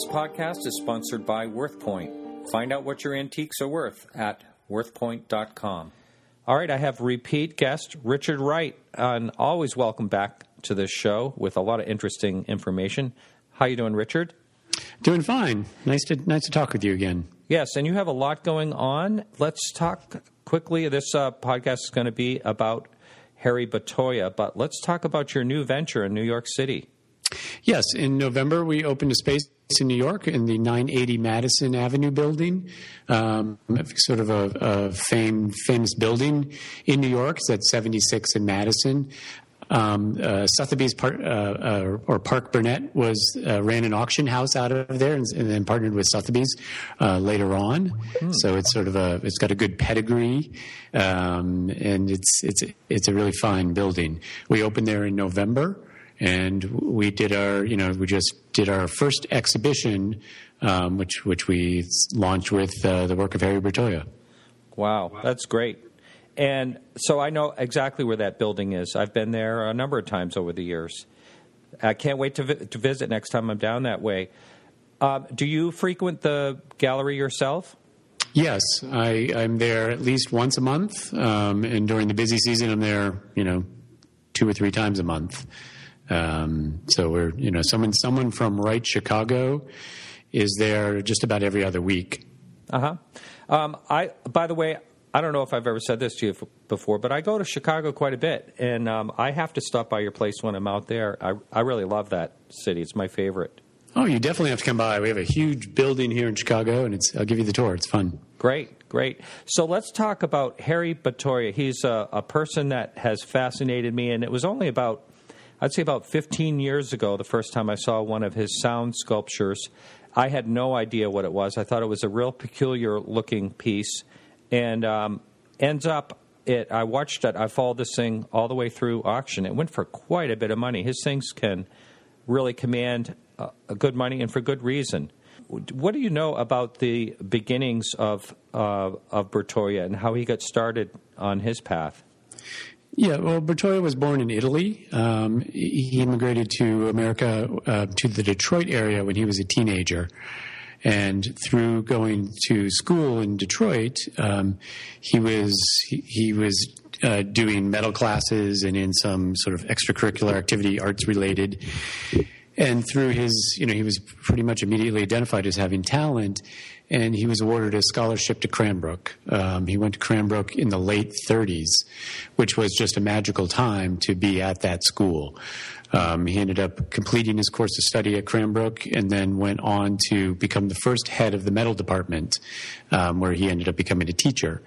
This podcast is sponsored by WorthPoint. Find out what your antiques are worth at worthpoint.com. All right, I have repeat guest Richard Wright, and always welcome back to this show with a lot of interesting information. How you doing, Richard? Doing fine. Nice to nice to talk with you again. Yes, and you have a lot going on. Let's talk quickly. This uh, podcast is going to be about Harry Bertoia, but let's talk about your new venture in New York City. Yes, in November we opened a space in New York in the 980 Madison Avenue building, um, sort of a, a fame, famous building in New York. It's at 76 in Madison. Um, uh, Sotheby's Park, uh, uh, or Parke-Bernet was uh, ran an auction house out of there, and, and then partnered with Sotheby's uh, later on. Hmm. So it's sort of a it's got a good pedigree, um, and it's it's it's a really fine building. We opened there in November and we did our you know we just did our first exhibition um, which which we launched with uh, the work of Harry Bertoia. Wow, that's great. And so I know exactly where that building is. I've been there a number of times over the years. I can't wait to, vi- to visit next time I'm down that way. Uh, do you frequent the gallery yourself? Yes, I, I'm there at least once a month, um, and during the busy season, I'm there, you know, two or three times a month. Um, so we're you know someone someone from Wright Chicago is there just about every other week. Uh huh. Um, I by the way. I don't know if I've ever said this to you before, but I go to Chicago quite a bit, and um, I have to stop by your place when I'm out there. I, I really love that city; it's my favorite. Oh, you definitely have to come by. We have a huge building here in Chicago, and it's I'll give you the tour. It's fun. Great, great. So let's talk about Harry Bertoia. He's a, a person that has fascinated me, and it was only about I'd say about 15 years ago, the first time I saw one of his sound sculptures. I had no idea what it was. I thought it was a real peculiar looking piece, and um, ends up it. I watched it. I followed this thing all the way through auction. It went for quite a bit of money. His things can really command uh, good money and for good reason. What do you know about the beginnings of uh, of Bertoia and how he got started on his path? Yeah, well, Bertoia was born in Italy. Um, he immigrated to America, uh, to the Detroit area when he was a teenager. And through going to school in Detroit, um, he was he, was uh, doing metal classes and in some sort of extracurricular activity, arts related. And through his, you know, he was pretty much immediately identified as having talent and he was awarded a scholarship to Cranbrook. Um, he went to Cranbrook in the late 30s, which was just a magical time to be at that school. Um, he ended up completing his course of study at Cranbrook and then went on to become the first head of the metal department, um, where he ended up becoming a teacher.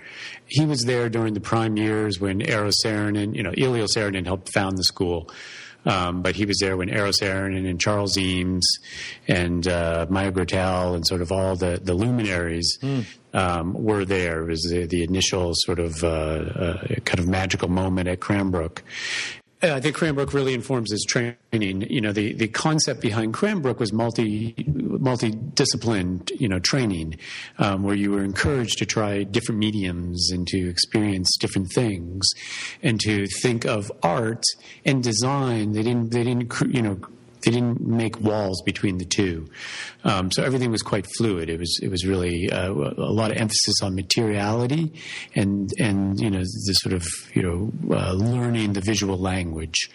He was there during the prime years when Eero Saarinen, you know, Eliel Saarinen helped found the school. Um, but he was there when Eero Saarinen and Charles Eames and uh, Maija Grotell and sort of all the, the luminaries mm. um, were there. It was the, the initial sort of uh, uh, kind of magical moment at Cranbrook. I think Cranbrook really informs his training. You know, the, the concept behind Cranbrook was multi multi disciplined, you know, training, um, where you were encouraged to try different mediums and to experience different things, and to think of art and design. They didn't they didn't you know they didn't make walls between the two. Um, so everything was quite fluid. It was it was really uh, a lot of emphasis on materiality and and you know the sort of you know uh, learning the visual language.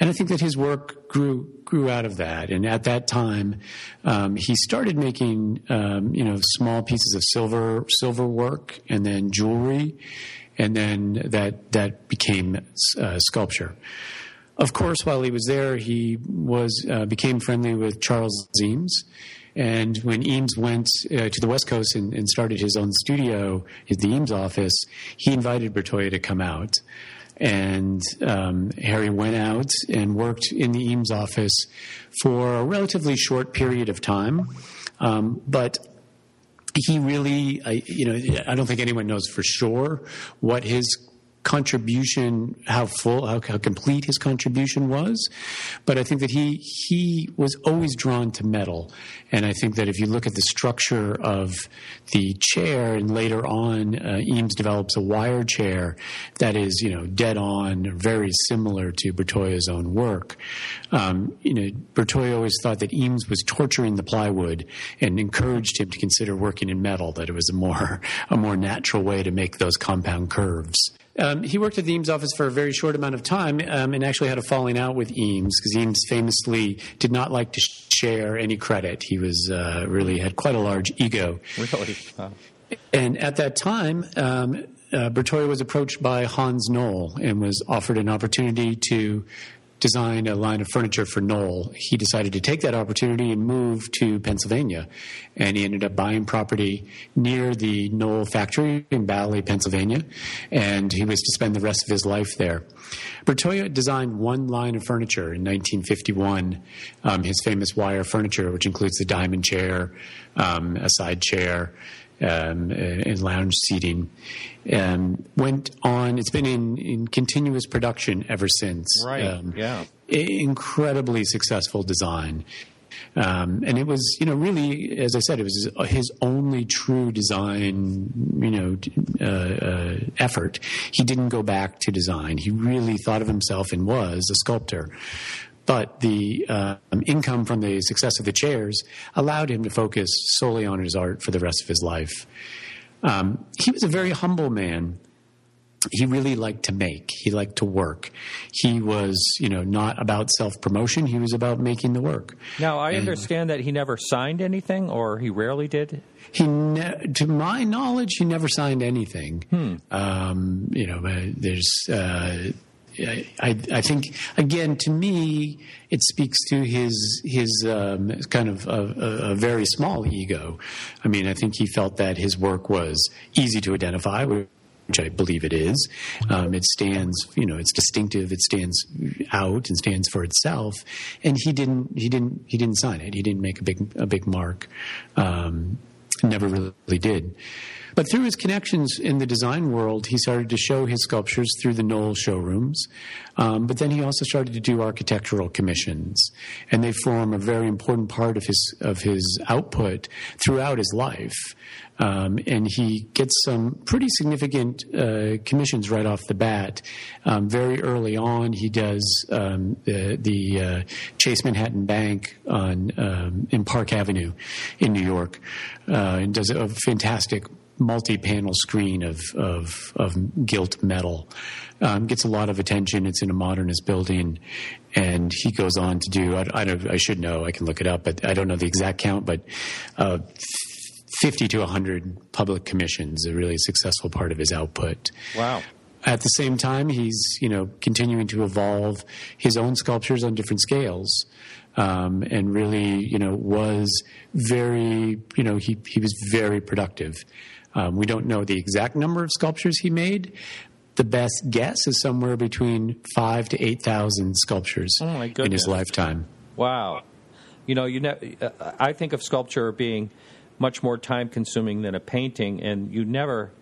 And I think that his work grew grew out of that. And at that time, um, he started making um, you know small pieces of silver silver work and then jewelry, and then that that became uh, sculpture. Of course, while he was there, he was uh, became friendly with Charles Eames. And when Eames went uh, to the West Coast and, and, started his own studio, the Eames office, he invited Bertoia to come out. And um, Harry went out and worked in the Eames office for a relatively short period of time. Um, but he really, I, you know, I don't think anyone knows for sure what his contribution, how full, how, how, complete his contribution was. But I think that he he was always drawn to metal, and I think that if you look at the structure of the chair, and later on, uh, Eames develops a wire chair that is you know dead on, very similar to Bertoia's own work. Um, you know, Bertoia always thought that Eames was torturing the plywood and encouraged him to consider working in metal. That it was a more a more natural way to make those compound curves. Um, he worked at the Eames office for a very short amount of time um, and actually had a falling out with Eames because Eames famously did not like to share any credit. He was uh, really had quite a large ego. Really? Wow. And at that time, um, uh, Bertoia was approached by Hans Knoll and was offered an opportunity to design a line of furniture for Knoll. He decided to take that opportunity and move to Pennsylvania. And he ended up buying property near the Knoll factory in Bally, Pennsylvania. And he was to spend the rest of his life there. Bertoia designed one line of furniture in 1951, um, his famous wire furniture, which includes the diamond chair, um, a side chair, um, and lounge seating. Um, went on. It's been in, in continuous production ever since. Right. Um, yeah. Incredibly successful design. Um, and it was, you know, really, as I said, it was his only true design, you know, uh, uh, effort. He didn't go back to design. He really thought of himself and was a sculptor but the um, income from the success of the chairs allowed him to focus solely on his art for the rest of his life. Um, he was a very humble man. He really liked to make. He liked to work. He was, you know, not about self promotion. He was about making the work. Now, I and, understand that he never signed anything, or he rarely did. He, ne- to my knowledge, he never signed anything. Hmm. Um, you know, uh, there's uh, I, I, think again to me it speaks to his his um, kind of a, a, very small ego. I mean, I think he felt that his work was easy to identify, which I believe it is. Um, it stands, you know, it's distinctive. It stands out and stands for itself. And he didn't he didn't he didn't sign it. He didn't make a big a big mark. Um, never really did. But through his connections in the design world, he started to show his sculptures through the Knoll showrooms. Um, but then he also started to do architectural commissions, and they form a very important part of his of his output throughout his life. Um, and he gets some pretty significant uh, commissions right off the bat. Um, very early on, he does um, the, the uh, Chase Manhattan Bank on um, in Park Avenue in New York, uh, and does a fantastic multi-panel screen of of, of gilt metal. Um, gets a lot of attention. It's in a modernist building, and he goes on to do. I, I, I, should know. I can look it up, but I don't know the exact count. But uh, fifty to hundred public commissions, a really successful part of his output. Wow. At the same time, he's you know continuing to evolve his own sculptures on different scales. Um, and really, you know, was very, you know, he, he was very productive. Um, we don't know the exact number of sculptures he made. The best guess is somewhere between five to eight thousand sculptures oh in his lifetime. Wow, you know, you uh, I think of sculpture being much more time consuming than a painting, and you never,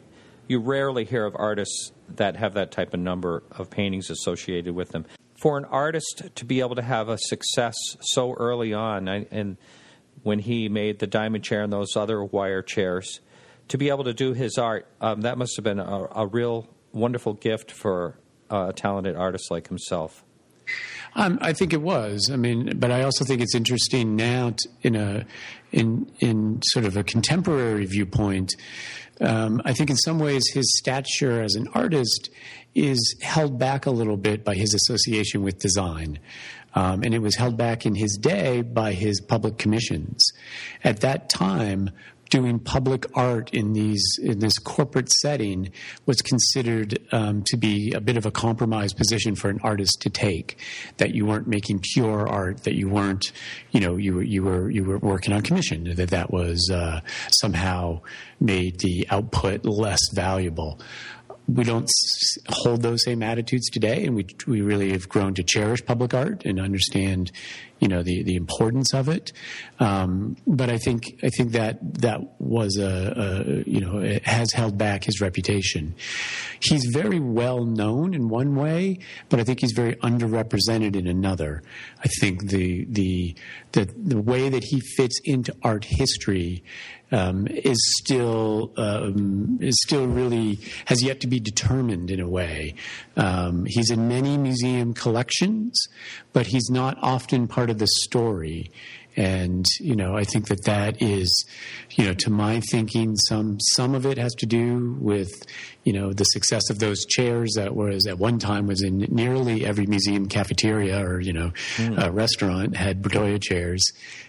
you rarely hear of artists that have that type of number of paintings associated with them. For an artist to be able to have a success so early on, and when he made the diamond chair and those other wire chairs to be able to do his art, um, that must have been a, a real wonderful gift for uh, a talented artist like himself. Um, I think it was. I mean, but I also think it's interesting now t- in a in in sort of a contemporary viewpoint. Um, I think in some ways his stature as an artist is held back a little bit by his association with design. Um, and it was held back in his day by his public commissions. At that time, doing public art in these in this corporate setting was considered um, to be a bit of a compromised position for an artist to take. That you weren't making pure art. That you weren't, you know, you were you were you were working on commission. That that was uh, somehow made the output less valuable. We don't hold those same attitudes today, and we we really have grown to cherish public art and understand, you know, the the importance of it. Um, but I think I think that that was a, a you know it has held back his reputation. He's very well known in one way, but I think he's very underrepresented in another. I think the the the the way that he fits into art history um, is still um, is still really has yet to be determined in a way. Um, he's in many museum collections, but he's not often part of the story. And you know, I think that that is, you know, to my thinking, some some of it has to do with, you know, the success of those chairs that was at one time was in nearly every museum cafeteria or you know, mm. restaurant had Bertoia chairs,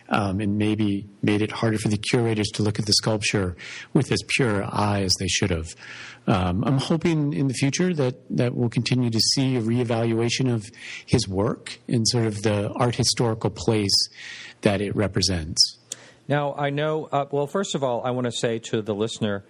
um, and maybe made it harder for the curators to look at the sculpture with as pure eye as they should have. Um, I'm hoping in the future that that we'll continue to see a reevaluation of his work in sort of the art historical place that it represents. Now, I know, uh, well, first of all, I want to say to the listener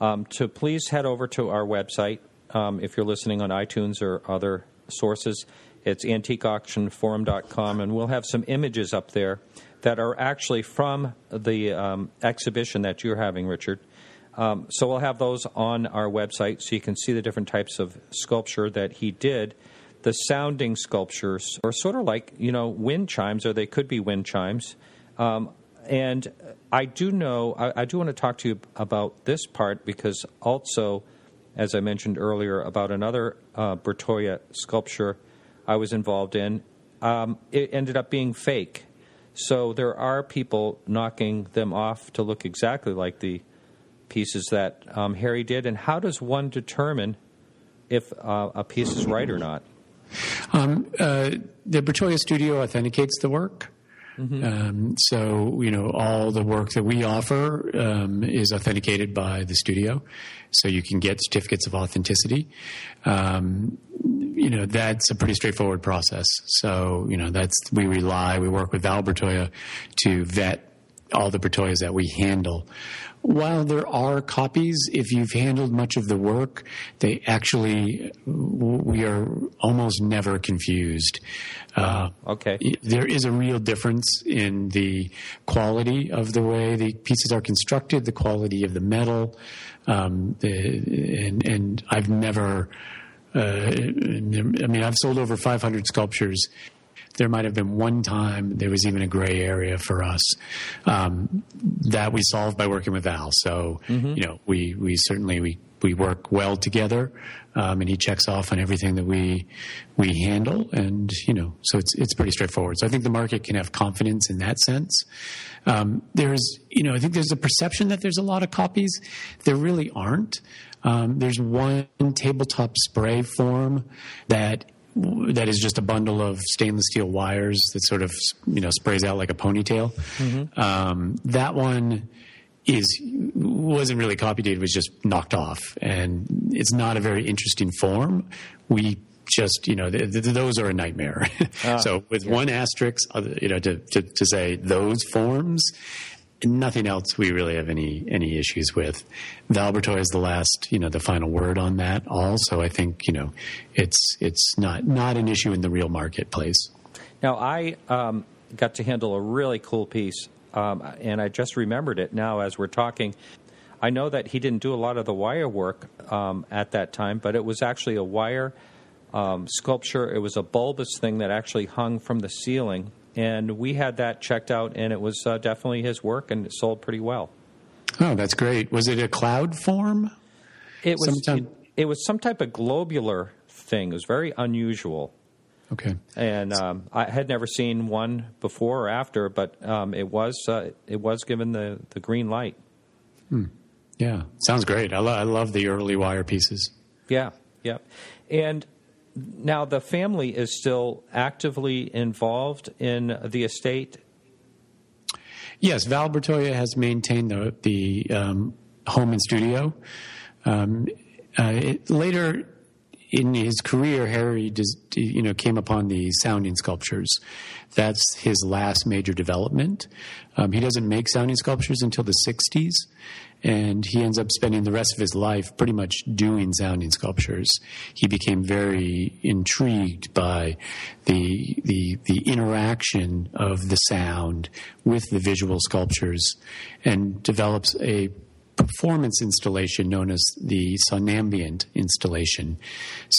um, to please head over to our website um, if you're listening on iTunes or other sources. It's antiqueauctionforum.com, and we'll have some images up there that are actually from the um, exhibition that you're having, Richard. Um, so we'll have those on our website so you can see the different types of sculpture that he did the sounding sculptures are sort of like you know wind chimes, or they could be wind chimes. Um, and I do know I, I, do want to talk to you about this part because also, as I mentioned earlier, about another uh, sculpture I was involved in. Um, it ended up being fake. So there are people knocking them off to look exactly like the pieces that um, Harry did. And how does one determine if uh, a piece is right or not? Um, uh, the Bertoia Studio authenticates the work. Mm-hmm. Um, so, you know, all the work that we offer um, is authenticated by the studio. So you can get certificates of authenticity. Um, you know, that's a pretty straightforward process. So, you know, that's, we rely, we work with Val Bertoia to vet all the Bertoias that we handle. While there are copies, if you've handled much of the work, they actually, we are almost never confused. Uh, okay. There is a real difference in the quality of the way the pieces are constructed, the quality of the metal, um, the, and, and I've never, uh, I mean, I've sold over 500 sculptures there might have been one time there was even a gray area for us um, that we solved by working with Val. So mm-hmm. you know, we we certainly we we work well together, um, and he checks off on everything that we we handle, and you know, so it's it's pretty straightforward. So I think the market can have confidence in that sense. Um, there's you know, I think there's a perception that there's a lot of copies. There really aren't. Um, there's one tabletop spray form that that is just a bundle of stainless steel wires that sort of you know sprays out like a ponytail. Mm-hmm. Um, that one is wasn't really copied; it was just knocked off, and it's not a very interesting form. We just you know th- th- those are a nightmare. Uh, so with yeah. one asterisk, you know, to, to, to say those forms nothing else we really have any any issues with. Bertoia is the last, you know, the final word on that. all. So I think you know, it's it's not not an issue in the real marketplace. Now, I um, got to handle a really cool piece, um, and I just remembered it now as we're talking. I know that he didn't do a lot of the wire work um, at that time, but it was actually a wire um, sculpture. It was a bulbous thing that actually hung from the ceiling and we had that checked out, and it was uh, definitely his work, and it sold pretty well. Oh, that's great. Was it a cloud form? It was. It, it, was some type of globular thing. It was very unusual. Okay. And um, I had never seen one before or after, but um, it was uh, it was given the, the green light. Hmm. Yeah, sounds great. I, lo- I love the early wire pieces. Yeah, yeah, and now the family is still actively involved in the estate. Yes, Val Bertoia has maintained the the um, home and studio. Um, uh, it, later, in his career, Harry you know came upon the sounding sculptures. That's his last major development. Um, he doesn't make sounding sculptures until the '60s, and he ends up spending the rest of his life pretty much doing sounding sculptures. He became very intrigued by the the the interaction of the sound with the visual sculptures, and develops a performance installation known as the Sonambient installation.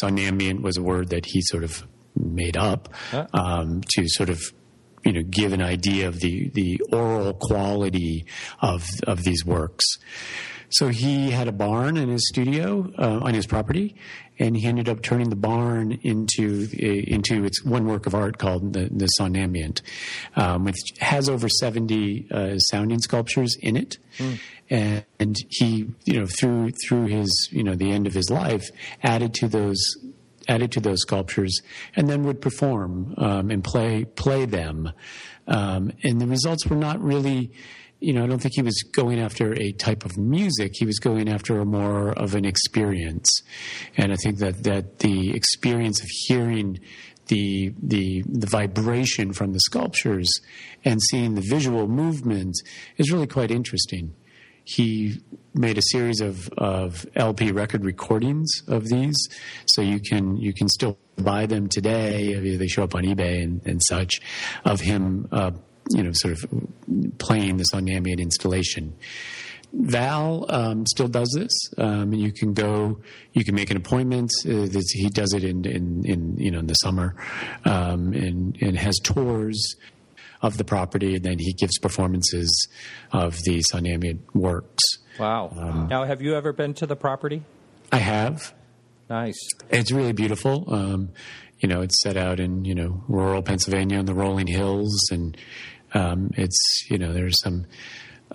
Sonambient was a word that he sort of made up um, to sort of you know give an idea of the the aural quality of of these works. So he had a barn in his studio uh, on his property, and he ended up turning the barn into into its one work of art called the, the Sonambient, um, which has over seventy uh, sounding sculptures in it. Mm. And, and he, you know, through through his, you know, the end of his life, added to those added to those sculptures, and then would perform um, and play play them. Um, and the results were not really you know, I don't think he was going after a type of music. He was going after a more of an experience, and I think that that the experience of hearing the the the vibration from the sculptures and seeing the visual movement is really quite interesting. He made a series of, of LP record recordings of these, so you can you can still buy them today. They show up on eBay and, and such of him uh, you know, sort of playing this Sonambient installation. Val um, still does this. Um, you can go, you can make an appointment. Uh, this, he does it in, in, in, you know in the summer, um, and and has tours of the property, and then he gives performances of the Sonambient works. Wow! Um, now, have you ever been to the property? I have. Nice. It's really beautiful. Um, you know, it's set out in you know rural Pennsylvania in the rolling hills, and um, it's you know there's some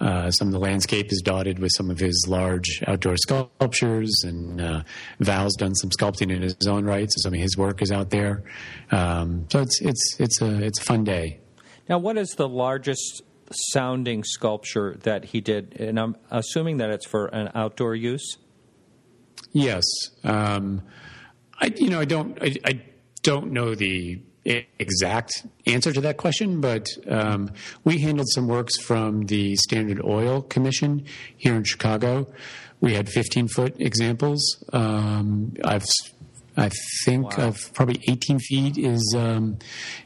uh, some of the landscape is dotted with some of his large outdoor sculptures, and uh, Val's done some sculpting in his own right, so some of his work is out there. Um, so it's it's it's a it's a fun day. Now, what is the largest sounding sculpture that he did? And I'm assuming that it's for an outdoor use. Yes, um, I you know I don't I, I don't know the exact answer to that question, but um, we handled some works from the Standard Oil Commission here in Chicago. We had 15 foot examples. Um, I've I think wow. of probably 18 feet is um,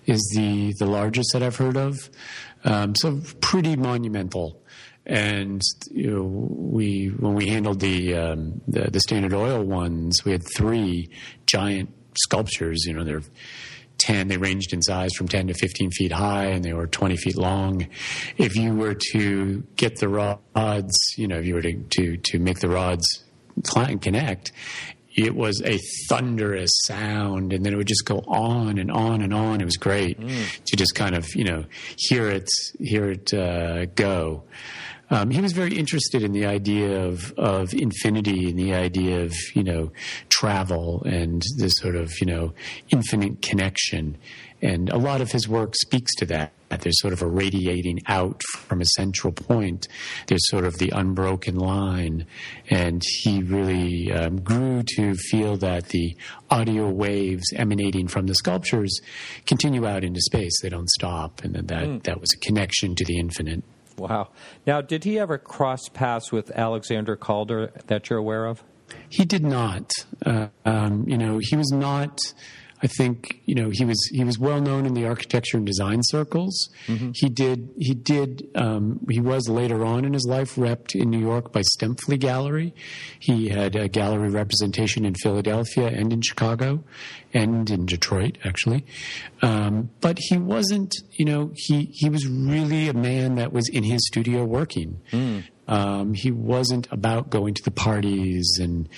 is the the largest that I've heard of. Um, so pretty monumental. And you know, we when we handled the, um, the the Standard Oil ones, we had three giant sculptures. You know, they're 10, they ranged in size from 10 to 15 feet high and they were 20 feet long. If you were to get the rods, you know, if you were to, to, to make the rods connect, it was a thunderous sound and then it would just go on and on and on. It was great mm. to just kind of, you know, hear it, hear it uh, go. Um, he was very interested in the idea of, of infinity and the idea of, you know, travel and this sort of, you know, infinite connection. And a lot of his work speaks to that. There's sort of a radiating out from a central point. There's sort of the unbroken line. And he really um, grew to feel that the audio waves emanating from the sculptures continue out into space. They don't stop. And that, mm. that was a connection to the infinite. Wow. Now, did he ever cross paths with Alexander Calder that you're aware of? He did not. Uh, um, you know, he was not I think you know he was he was well known in the architecture and design circles. Mm-hmm. He did he did um, he was later on in his life repped in New York by Staempfli Gallery. He had a gallery representation in Philadelphia and in Chicago, and in Detroit actually. Um, but he wasn't you know he he was really a man that was in his studio working. Mm. Um, he wasn't about going to the parties, and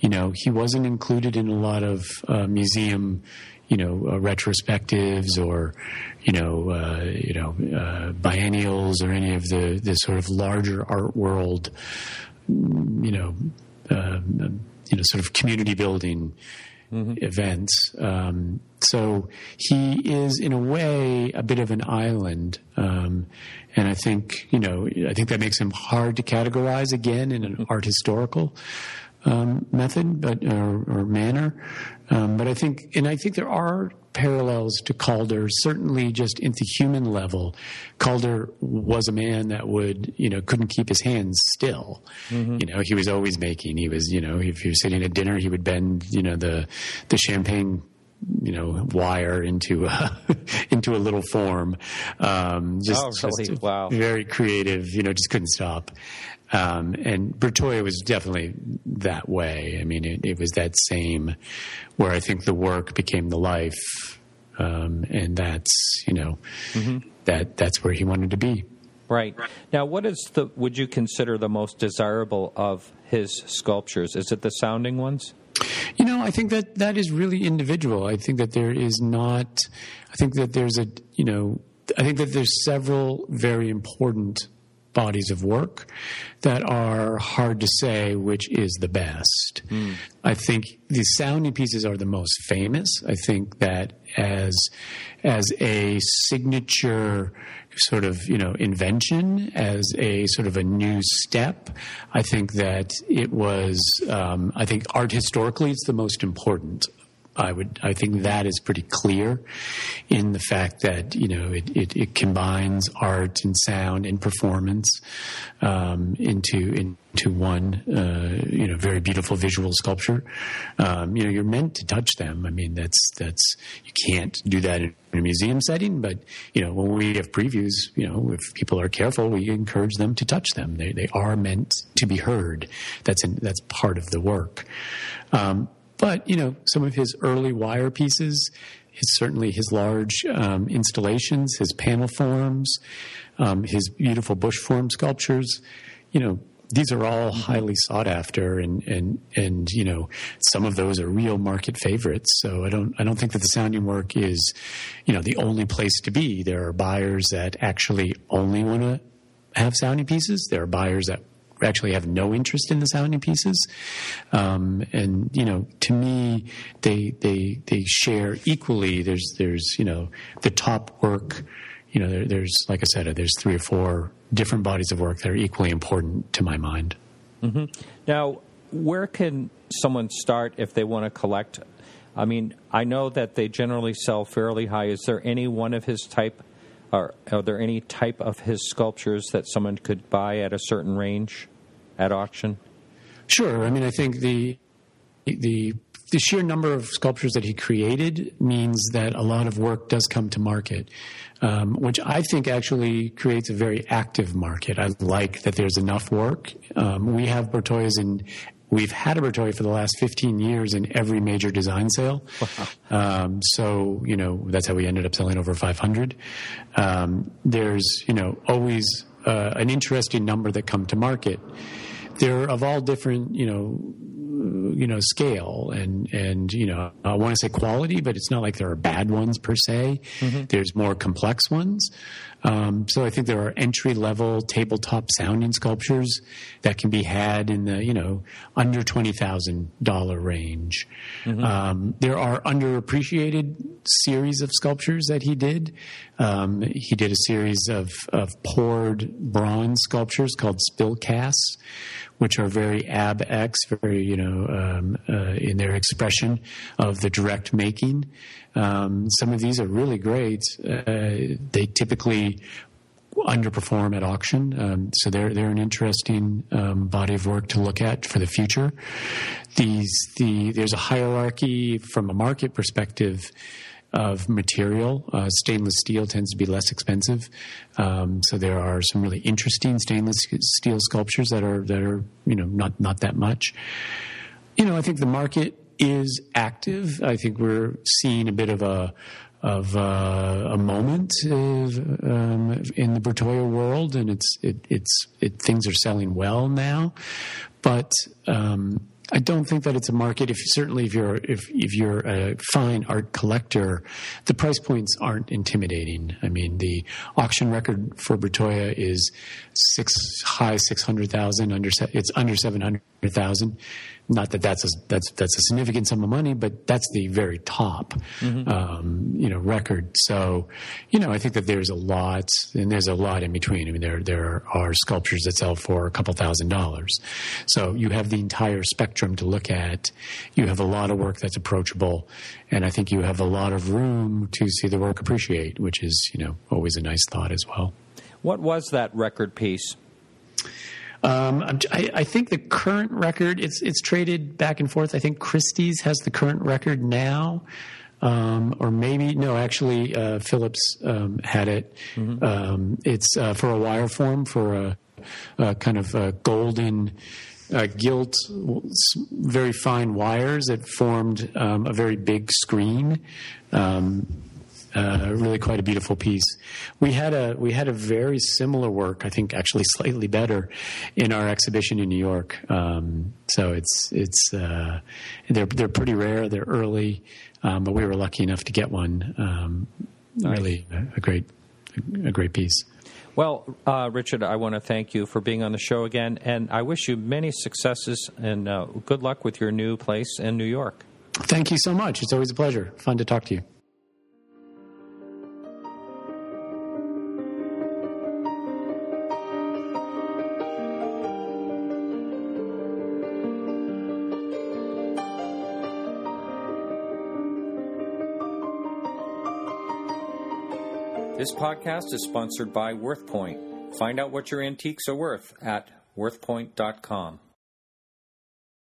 you know, he wasn't included in a lot of uh, museum, you know, uh, retrospectives or you know, uh, you know, uh, biennials or any of the the sort of larger art world, you know, um, you know, sort of community building mm-hmm. events. Um, so he is, in a way, a bit of an island. Um, and I think, you know, I think that makes him hard to categorize again in an art historical. um, method, but or, or manner. But I think, and I think there are parallels to Calder. Certainly, just at the human level, Calder was a man that would, you know, couldn't keep his hands still. Mm-hmm. You know, he was always making. He was, you know, if you were sitting at dinner, he would bend, you know, the the champagne you know wire into a, into a little form. Um, just, oh, really? just wow. very creative. You know, just couldn't stop. Um, and Bertoia was definitely that way. I mean, it, it, was that same where I think the work became the life, um, and that's you know mm-hmm. that that's where he wanted to be. Right now, what is the? Would you consider the most desirable of his sculptures? Is it the sounding ones? You know, I think that that is really individual. I think that there is not. I think that there's a. You know, I think that there's several very important bodies of work that are hard to say which is the best. Mm. I think the sounding pieces are the most famous. I think that as as a signature sort of you know invention, as a sort of a new step, I think that it was. Um, I think art historically it's the most important I would I think that is pretty clear in the fact that you know it, it, it combines art and sound and performance um, into into one uh, you know very beautiful visual sculpture. Um, you know you're meant to touch them. I mean that's that's you can't do that in a museum setting, but you know when we have previews, you know if people are careful, we encourage them to touch them. They they are meant to be heard. That's in, that's part of the work. Um, but, you know, some of his early wire pieces, his, certainly his large um, installations, his panel forms, um, his beautiful bush form sculptures, you know, these are all mm-hmm. highly sought after and, and, and, you know, some of those are real market favorites. So I don't, I don't think that the sounding work is, you know, the only place to be. There are buyers that actually only want to have sounding pieces. There are buyers that actually have no interest in the sounding pieces. Um, and you know, to me, they they they share equally. There's there's you know the top work. You know, there, there's like I said, there's three or four different bodies of work that are equally important to my mind. Mm-hmm. Now, where can someone start if they want to collect? I mean, I know that they generally sell fairly high. Is there any one of his type? Are, are there any type of his sculptures that someone could buy at a certain range? at auction? Sure. I mean, I think the the the sheer number of sculptures that he created means that a lot of work does come to market, um, which I think actually creates a very active market. I like that there's enough work. Um, we have Bertoias in. We've had a Bertoia for the last 15 years in every major design sale. Wow. Um, so, you know, that's how we ended up selling over 500. Um, there's, you know, always uh, an interesting number that come to market they're of all different, you know, you know, scale and and you know, I want to say quality, but it's not like there are bad ones per se. Mm-hmm. There's more complex ones. Um, so I think there are entry level tabletop sounding sculptures that can be had in the you know under twenty thousand dollar range. Mm-hmm. Um, there are underappreciated series of sculptures that he did. Um, he did a series of, of poured bronze sculptures called spill casts which are very Ab Ex, very you know um, uh, in their expression of the direct making. Um, some of these are really great. Uh, they typically underperform at auction, um, so they're they're an interesting um, body of work to look at for the future. These the there's a hierarchy from a market perspective of material. Uh, stainless steel tends to be less expensive, um, so there are some really interesting stainless steel sculptures that are that are you know not not that much. You know, I think the market is active. I think we're seeing a bit of a of uh, a moment of, um, in the Bertoia world, and it's it, it's it, things are selling well now, but. Um, I don't think that it's a market. If certainly if you're if if you're a fine art collector, the price points aren't intimidating. I mean, the auction record for Bertoia is six high six hundred thousand under it's under seven hundred thousand. Not that that's a, that's that's a significant sum of money, but that's the very top, mm-hmm. um, you know, record. So, you know, I think that there's a lot, and there's a lot in between. I mean, there there are sculptures that sell for a couple thousand dollars. So you have the entire spectrum to look at. You have a lot of work that's approachable, and I think you have a lot of room to see the work appreciate, which is you know always a nice thought as well. What was that record piece? Um, I, I, think the current record it's it's traded back and forth. I think Christie's has the current record now, um, or maybe no, actually uh, Phillips um, had it. Mm-hmm. Um, it's uh, for a wire form for a, a kind of a golden. Uh, gilt, very fine wires that formed um, a very big screen. Um, uh, really quite a beautiful piece. We had a we had a very similar work, I think actually slightly better, in our exhibition in New York. Um, so it's it's uh, they're they're pretty rare. They're early, um, but we were lucky enough to get one. Um, really, a, a, great a great piece. Well, uh, Richard, I want to thank you for being on the show again, and I wish you many successes and uh, good luck with your new place in New York. Thank you so much. It's always a pleasure. Fun to talk to you. This podcast is sponsored by WorthPoint. Find out what your antiques are worth at worthpoint.com.